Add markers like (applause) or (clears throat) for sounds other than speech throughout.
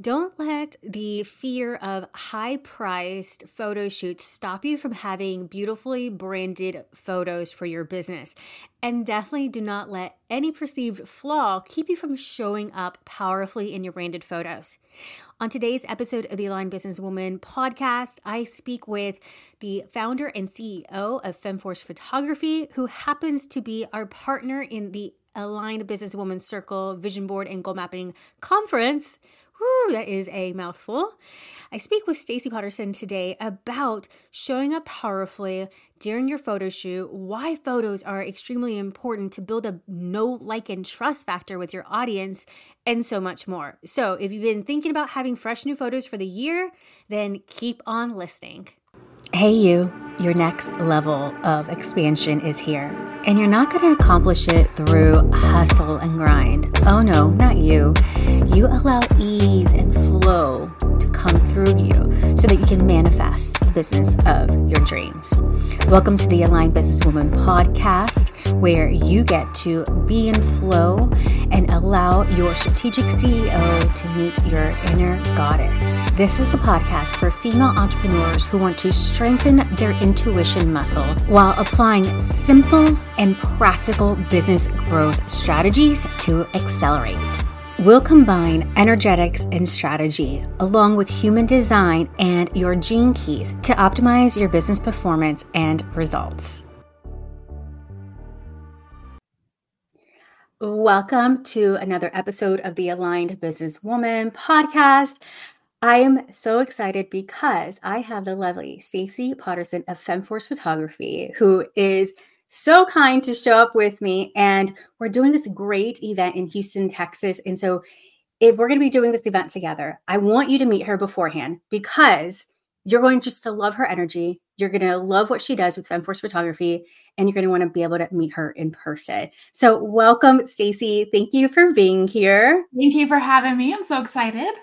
Don't let the fear of high priced photo shoots stop you from having beautifully branded photos for your business. And definitely do not let any perceived flaw keep you from showing up powerfully in your branded photos. On today's episode of the Aligned Businesswoman podcast, I speak with the founder and CEO of FemForce Photography, who happens to be our partner in the Aligned Businesswoman Circle Vision Board and Goal Mapping Conference Whew, that is a mouthful. I speak with Stacey Poterson today about showing up powerfully during your photo shoot, why photos are extremely important to build a know like, and trust factor with your audience, and so much more. So, if you've been thinking about having fresh new photos for the year, then keep on listening. Hey, you, your next level of expansion is here. And you're not going to accomplish it through hustle and grind. Oh no, not you. You allow ease and flow come through you so that you can manifest the business of your dreams. Welcome to the Aligned Businesswoman podcast, where you get to be in flow and allow your strategic CEO to meet your inner goddess. This is the podcast for female entrepreneurs who want to strengthen their intuition muscle while applying simple and practical business growth strategies to accelerate. We'll combine energetics and strategy along with human design and your gene keys to optimize your business performance and results. Welcome to another episode of the Aligned Businesswoman podcast. I am so excited because I have the lovely Stacey Poterson of FemForce Photography, who is so kind to show up with me. And we're doing this great event in Houston, Texas. And so, if we're going to be doing this event together, I want you to meet her beforehand because you're going just to love her energy. You're going to love what she does with FemForce Photography, and you're going to want to be able to meet her in person. So, welcome, Stacey. Thank you for being here. Thank you for having me. I'm so excited.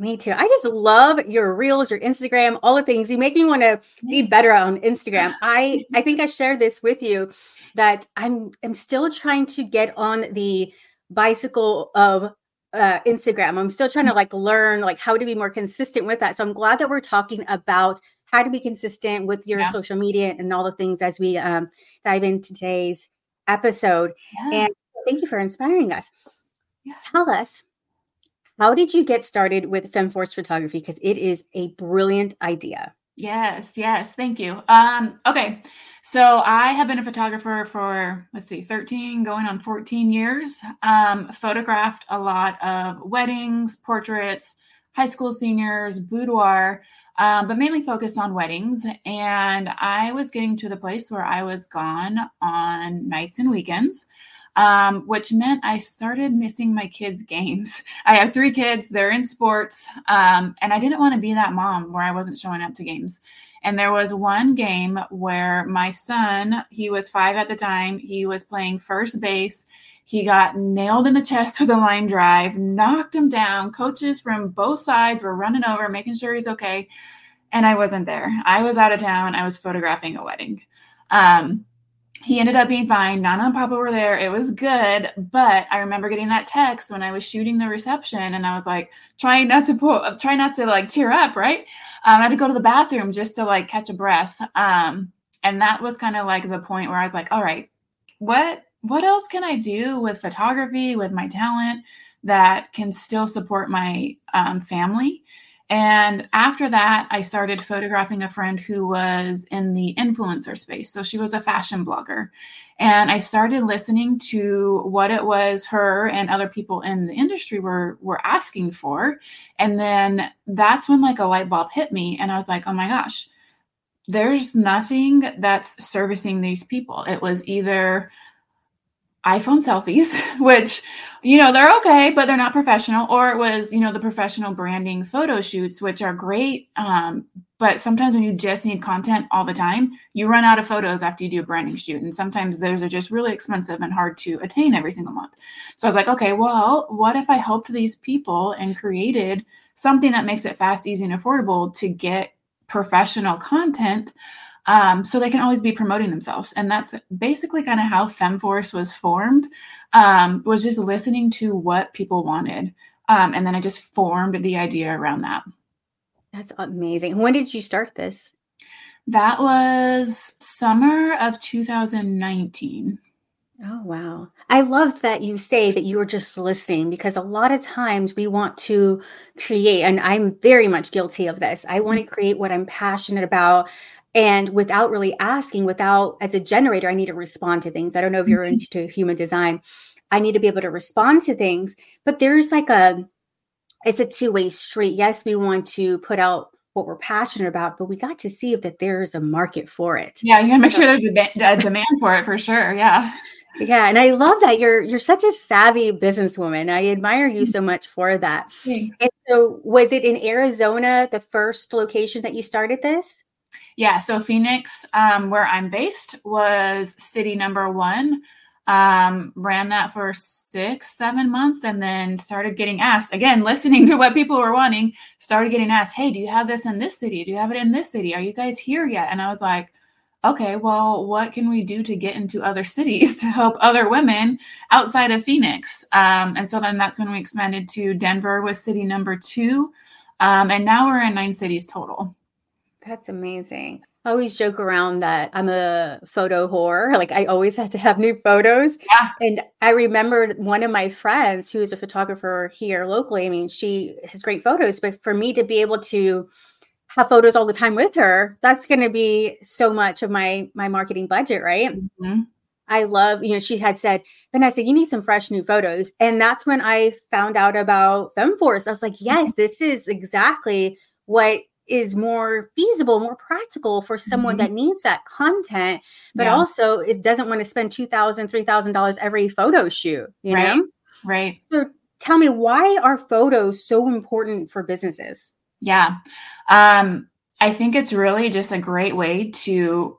Me too. I just love your reels, your Instagram, all the things. You make me want to be better on Instagram. (laughs) I I think I shared this with you that I'm I'm still trying to get on the bicycle of uh, Instagram. I'm still trying to like learn like how to be more consistent with that. So I'm glad that we're talking about how to be consistent with your yeah. social media and all the things as we um, dive into today's episode. Yeah. And thank you for inspiring us. Yeah. Tell us how did you get started with FemForce photography? Because it is a brilliant idea. Yes, yes, thank you. Um, okay, so I have been a photographer for let's see, 13 going on 14 years. Um, photographed a lot of weddings, portraits, high school seniors, boudoir, um, but mainly focused on weddings. And I was getting to the place where I was gone on nights and weekends um, which meant I started missing my kids' games. (laughs) I have three kids, they're in sports, um, and I didn't want to be that mom where I wasn't showing up to games. And there was one game where my son, he was five at the time, he was playing first base. He got nailed in the chest (laughs) with a line drive, knocked him down. Coaches from both sides were running over, making sure he's okay. And I wasn't there. I was out of town. I was photographing a wedding. Um, he ended up being fine. Nana and Papa were there. It was good. But I remember getting that text when I was shooting the reception and I was like trying not to pull, try not to like tear up, right? Um, I had to go to the bathroom just to like catch a breath. Um, and that was kind of like the point where I was like, all right, what what else can I do with photography, with my talent that can still support my um, family? And after that, I started photographing a friend who was in the influencer space. So she was a fashion blogger. And I started listening to what it was her and other people in the industry were were asking for. And then that's when like a light bulb hit me and I was like, "Oh my gosh, there's nothing that's servicing these people." It was either iPhone selfies, (laughs) which, you know, they're okay, but they're not professional. Or it was, you know, the professional branding photo shoots, which are great. Um, but sometimes when you just need content all the time, you run out of photos after you do a branding shoot. And sometimes those are just really expensive and hard to attain every single month. So I was like, okay, well, what if I helped these people and created something that makes it fast, easy, and affordable to get professional content? Um, so they can always be promoting themselves. And that's basically kind of how FemForce was formed. Um, was just listening to what people wanted. Um, and then I just formed the idea around that. That's amazing. When did you start this? That was summer of 2019. Oh, wow. I love that you say that you were just listening because a lot of times we want to create, and I'm very much guilty of this. I want to mm-hmm. create what I'm passionate about. And without really asking, without, as a generator, I need to respond to things. I don't know if you're mm-hmm. into human design. I need to be able to respond to things, but there's like a, it's a two way street. Yes, we want to put out what we're passionate about, but we got to see that there's a market for it. Yeah, you gotta make sure there's a, (laughs) a demand for it for sure. Yeah. Yeah, and I love that you're you're such a savvy businesswoman. I admire you so much for that. Thanks. And so, was it in Arizona the first location that you started this? Yeah, so Phoenix, um, where I'm based, was city number one. Um, ran that for six, seven months, and then started getting asked again, (laughs) listening to what people were wanting. Started getting asked, "Hey, do you have this in this city? Do you have it in this city? Are you guys here yet?" And I was like okay, well, what can we do to get into other (laughs) cities to help other women outside of Phoenix? Um, and so then that's when we expanded to Denver was city number two. Um, and now we're in nine cities total. That's amazing. I always joke around that I'm a photo whore. (laughs) Like I always have to have new photos. Yeah. And I remembered one of my friends who is a photographer here locally. I mean, she has great photos, but for me to be able to have photos all the time with her that's going to be so much of my my marketing budget right mm-hmm. i love you know she had said vanessa you need some fresh new photos and that's when i found out about femforce i was like yes this is exactly what is more feasible more practical for someone mm-hmm. that needs that content but yeah. also it doesn't want to spend $2000 $3000 every photo shoot you right. know right so tell me why are photos so important for businesses yeah. Um, I think it's really just a great way to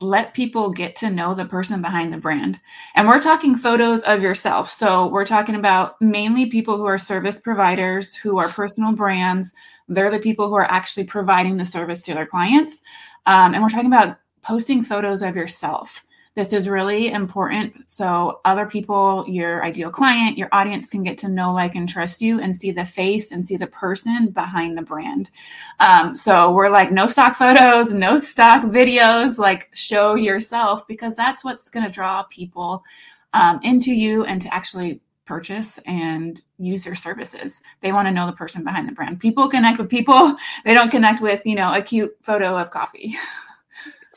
let people get to know the person behind the brand. And we're talking photos of yourself. So we're talking about mainly people who are service providers, who are personal brands. They're the people who are actually providing the service to their clients. Um, and we're talking about posting photos of yourself. This is really important so other people, your ideal client, your audience can get to know, like, and trust you and see the face and see the person behind the brand. Um, so we're like, no stock photos, no stock videos, like, show yourself because that's what's going to draw people um, into you and to actually purchase and use your services. They want to know the person behind the brand. People connect with people. They don't connect with, you know, a cute photo of coffee. (laughs)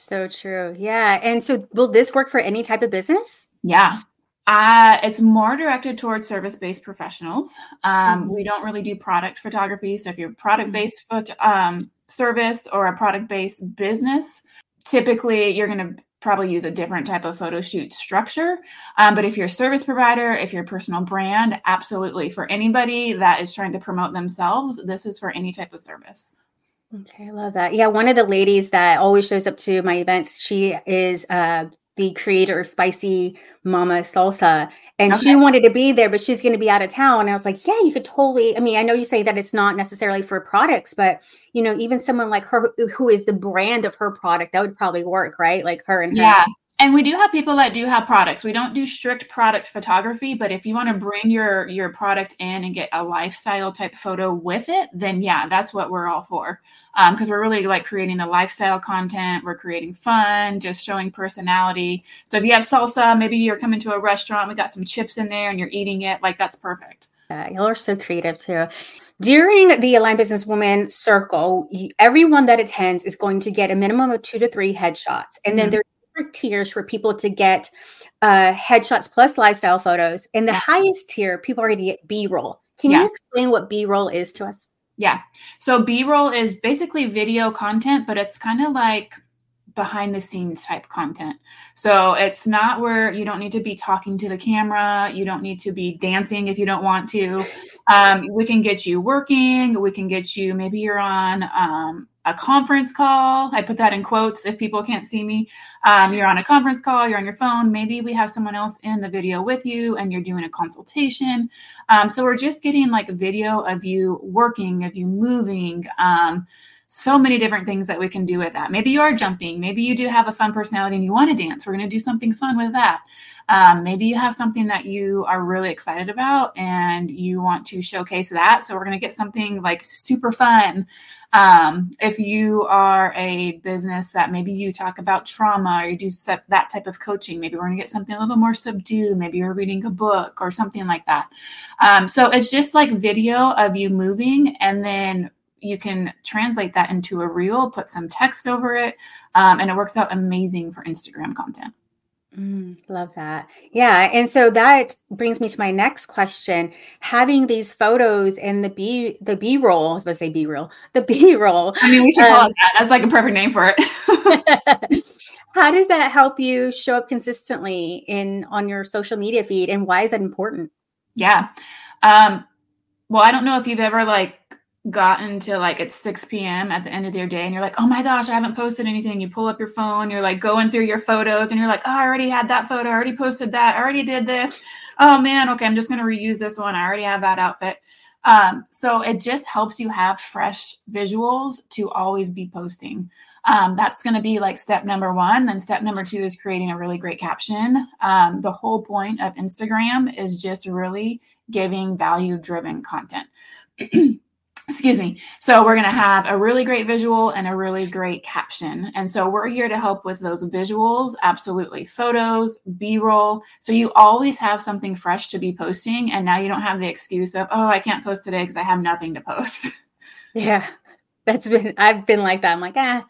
So true. Yeah. And so will this work for any type of business? Yeah. Uh, it's more directed towards service-based professionals. Um, mm-hmm. We don't really do product photography. So if you're product-based foot, um, service or a product-based business, typically you're going to probably use a different type of photo shoot structure. Um, but if you're a service provider, if you're a personal brand, absolutely. For anybody that is trying to promote themselves, this is for any type of service. Okay, I love that. Yeah, one of the ladies that always shows up to my events, she is uh, the creator of Spicy Mama Salsa. And okay. she wanted to be there, but she's going to be out of town. And I was like, yeah, you could totally. I mean, I know you say that it's not necessarily for products, but you know, even someone like her who is the brand of her product, that would probably work, right? Like her and her. Yeah. And we do have people that do have products. We don't do strict product photography, but if you want to bring your your product in and get a lifestyle type photo with it, then yeah, that's what we're all for. Because um, we're really like creating a lifestyle content. We're creating fun, just showing personality. So if you have salsa, maybe you're coming to a restaurant, we got some chips in there, and you're eating it. Like that's perfect. Yeah, y'all are so creative too. During the Align Businesswoman Circle, everyone that attends is going to get a minimum of two to three headshots, and then mm-hmm. there's tiers for people to get uh, headshots plus lifestyle photos. And the yeah. highest tier, people are going to get B roll. Can yeah. you explain what B roll is to us? Yeah. So B roll is basically video content, but it's kind of like behind the scenes type content. So it's not where you don't need to be talking to the camera. You don't need to be dancing if you don't want to. Um, we can get you working. We can get you, maybe you're on um, a conference call. I put that in quotes if people can't see me. Um, you're on a conference call, you're on your phone. Maybe we have someone else in the video with you and you're doing a consultation. Um, so we're just getting like a video of you working, of you moving. So many different things that we can do with that. Maybe you are jumping. Maybe you do have a fun personality and you want to dance. We're going to do something fun with that. Um, maybe you have something that you are really excited about and you want to showcase that. So we're going to get something like super fun. Um, if you are a business that maybe you talk about trauma or you do that type of coaching, maybe we're going to get something a little more subdued. Maybe you're reading a book or something like that. Um, so it's just like video of you moving and then you can translate that into a reel, put some text over it, um, and it works out amazing for Instagram content. Mm, love that. Yeah. And so that brings me to my next question. Having these photos and the B the B roll, I was supposed to say B roll, the (laughs) B roll. I mean, we should um, call it that. That's like a perfect name for it. (laughs) how does that help you show up consistently in on your social media feed and why is that important? Yeah. Um, well, I don't know if you've ever like gotten to like it's 6 p.m. at the end of your day and you're like, oh my gosh, I haven't posted anything. You pull up your phone, you're like going through your photos and you're like, oh, I already had that photo, I already posted that, I already did this. Oh man, okay, I'm just gonna reuse this one. I already have that outfit. Um, so it just helps you have fresh visuals to always be posting. Um, that's going to be like step number one. Then step number two is creating a really great caption. Um, the whole point of Instagram is just really giving value driven content. (clears throat) excuse me. So we're going to have a really great visual and a really great caption. And so we're here to help with those visuals, absolutely. Photos, B-roll. So you always have something fresh to be posting and now you don't have the excuse of, "Oh, I can't post today because I have nothing to post." Yeah. That's been I've been like that. I'm like, "Ah,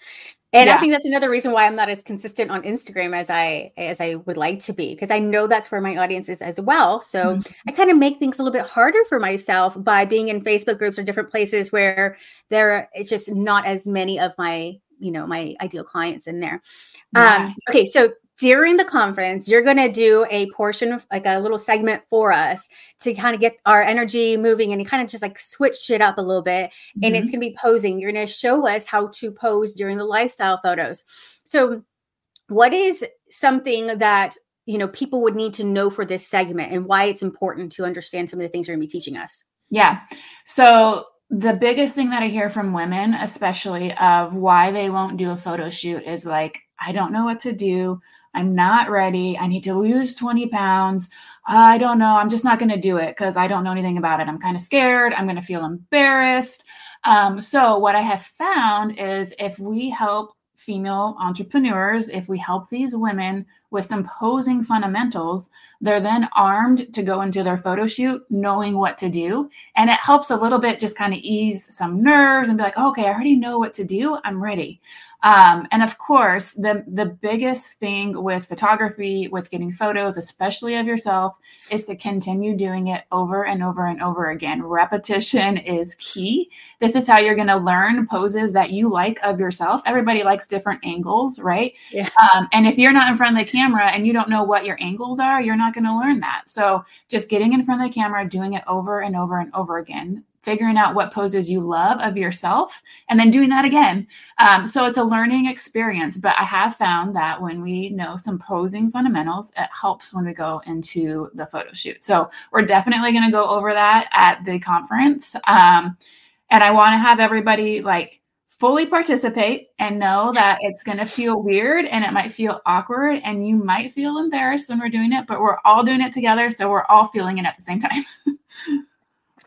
and yeah. I think that's another reason why I'm not as consistent on Instagram as I as I would like to be because I know that's where my audience is as well. So mm-hmm. I kind of make things a little bit harder for myself by being in Facebook groups or different places where there it's just not as many of my you know my ideal clients in there. Yeah. Um, okay, so during the conference, you're going to do a portion of like a little segment for us to kind of get our energy moving and kind of just like switch it up a little bit. Mm-hmm. And it's mm-hmm. going to be posing. You're going to show us how to pose during the lifestyle photos. So, what is something that you know people would need to know for this segment and why it's important to understand some of the things you're going to be teaching us? Yeah. So, the biggest thing that I hear from women, especially of why they won't do a photo shoot, is like, I don't know what to do. I'm not ready. I need to lose 20 pounds. I don't know. I'm just not going to do it because I don't know anything about it. I'm kind of scared. I'm going to feel embarrassed. Um, so, what I have found is if we help female entrepreneurs, if we help these women with some posing fundamentals, they're then armed to go into their photo shoot knowing what to do. And it helps a little bit just kind of ease some nerves and be like, okay, I already know what to do. I'm ready. Um, and of course, the the biggest thing with photography, with getting photos, especially of yourself, is to continue doing it over and over and over again. Repetition (laughs) is key. This is how you're going to learn poses that you like of yourself. Everybody likes different angles, right? Yeah. Um, and if you're not in front of the camera and you don't know what your angles are, you're not going to learn that. So just getting in front of the camera, doing it over and over and over again figuring out what poses you love of yourself and then doing that again. Um, so it's a learning experience. But I have found that when we know some posing fundamentals, it helps when we go into the photo shoot. So we're definitely going to go over that at the conference. Um, and I want to have everybody like fully participate and know that it's going to feel weird and it might feel awkward and you might feel embarrassed when we're doing it, but we're all doing it together. So we're all feeling it at the same time. (laughs)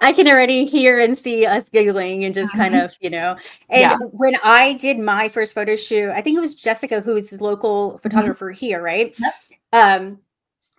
I can already hear and see us giggling and just mm-hmm. kind of, you know. And yeah. when I did my first photo shoot, I think it was Jessica, who's the local mm-hmm. photographer mm-hmm. here, right? Yep. Um,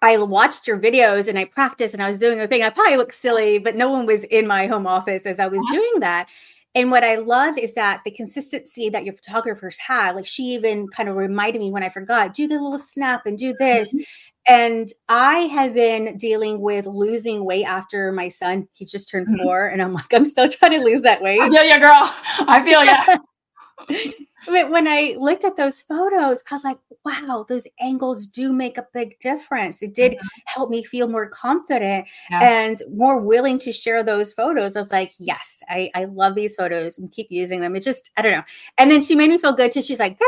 I watched your videos and I practiced and I was doing the thing. I probably looked silly, but no one was in my home office as I was uh-huh. doing that. And what I loved is that the consistency that your photographers had, like she even kind of reminded me when I forgot, do the little snap and do this. Mm-hmm. And I have been dealing with losing weight after my son. He just turned mm-hmm. four, and I'm like, I'm still trying to lose that weight. I feel you, girl. I feel you. (laughs) but when I looked at those photos, I was like, wow, those angles do make a big difference. It did mm-hmm. help me feel more confident yeah. and more willing to share those photos. I was like, yes, I, I love these photos and keep using them. It just, I don't know. And then she made me feel good too. She's like, girl,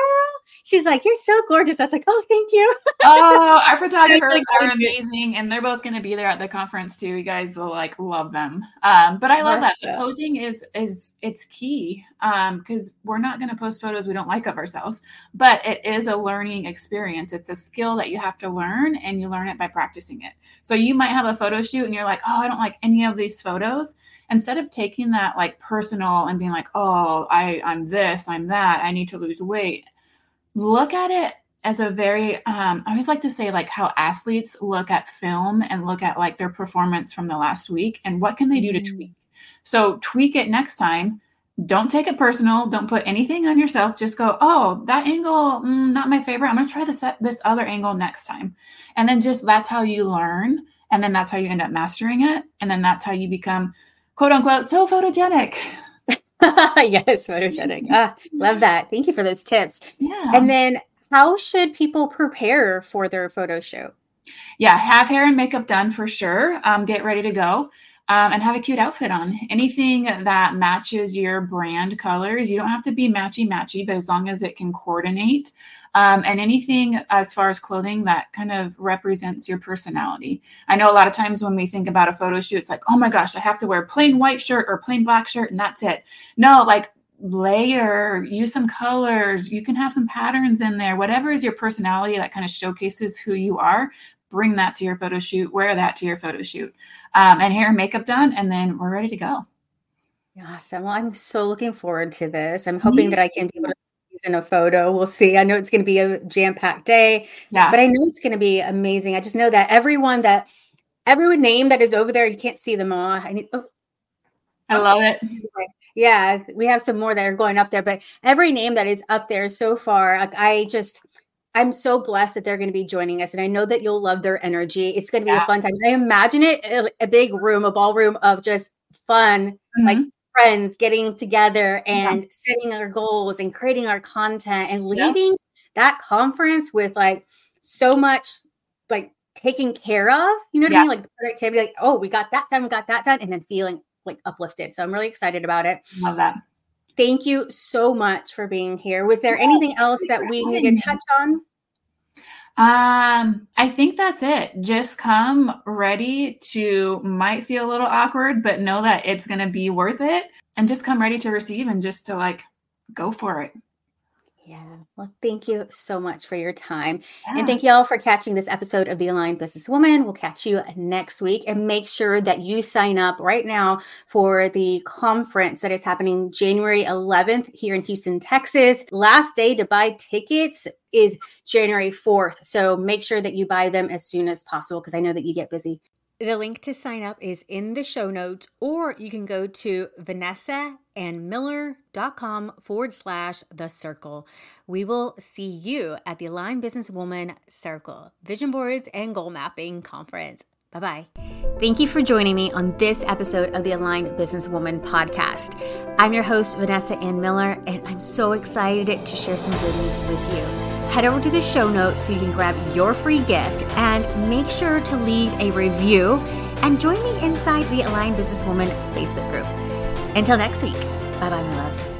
She's like, You're so gorgeous. I was like, Oh, thank you. oh, our (laughs) photographers are amazing. And they're both gonna be there at the conference too. You guys will like love them. Um, but I love that. The posing is is it's key. Um, because we're not gonna post photos we don't like of ourselves, but it is a learning experience. It's a skill that you have to learn and you learn it by practicing it. So you might have a photo shoot and you're like, Oh, I don't like any of these photos instead of taking that like personal and being like, oh, I, I'm this, I'm that, I need to lose weight, look at it as a very um, i always like to say like how athletes look at film and look at like their performance from the last week and what can they do to mm. tweak so tweak it next time don't take it personal don't put anything on yourself just go oh that angle mm, not my favorite i'm going to try this this other angle next time and then just that's how you learn and then that's how you end up mastering it and then that's how you become quote unquote so photogenic. (laughs) yes, photogenic. Ah, love that. Thank you for those tips. Yeah. And then how should people prepare for their photo shoot? Yeah, have hair and makeup done for sure. Um, get ready to go. Um, and have a cute outfit on. Anything that matches your brand colors. You don't have to be matchy matchy, but as long as it can coordinate um, and anything as far as clothing that kind of represents your personality. I know a lot of times when we think about a photo shoot, it's like, oh my gosh, I have to wear plain white shirt or plain black shirt and that's it. No, like layer, use some colors. You can have some patterns in there. Whatever is your personality that kind of showcases who you are, bring that to your photo shoot, wear that to your photo shoot. Um, and hair and makeup done, and then we're ready to go. Awesome. Well, I'm so looking forward to this. I'm hoping that I can be able to in a photo. We'll see. I know it's going to be a jam packed day, yeah. but I know it's going to be amazing. I just know that everyone that everyone name that is over there, you can't see them all. I need. Oh, I love it. Yeah, we have some more that are going up there, but every name that is up there so far, like I just. I'm so blessed that they're going to be joining us, and I know that you'll love their energy. It's going to be yeah. a fun time. I imagine it a, a big room, a ballroom of just fun, mm-hmm. like friends getting together and yeah. setting our goals and creating our content and leaving yeah. that conference with like so much like taken care of. You know what. I mean? Like productivity, like, oh, we got that done, we got that done, and then feeling like uplifted. So I'm really excited about it. Love that. Thank you so much for being here. Was there anything else that we need to touch on? Um, I think that's it. Just come ready to might feel a little awkward, but know that it's going to be worth it and just come ready to receive and just to like go for it. Yeah. Well, thank you so much for your time. Yeah. And thank you all for catching this episode of The Aligned Businesswoman. We'll catch you next week and make sure that you sign up right now for the conference that is happening January 11th here in Houston, Texas. Last day to buy tickets is January 4th. So make sure that you buy them as soon as possible because I know that you get busy. The link to sign up is in the show notes, or you can go to vanessaannmiller.com forward slash the circle. We will see you at the Aligned Businesswoman Circle, Vision Boards and Goal Mapping Conference. Bye bye. Thank you for joining me on this episode of the Aligned Businesswoman podcast. I'm your host, Vanessa Ann Miller, and I'm so excited to share some goodies with you head over to the show notes so you can grab your free gift and make sure to leave a review and join me inside the Aligned Businesswoman Facebook group. Until next week, bye bye, my love.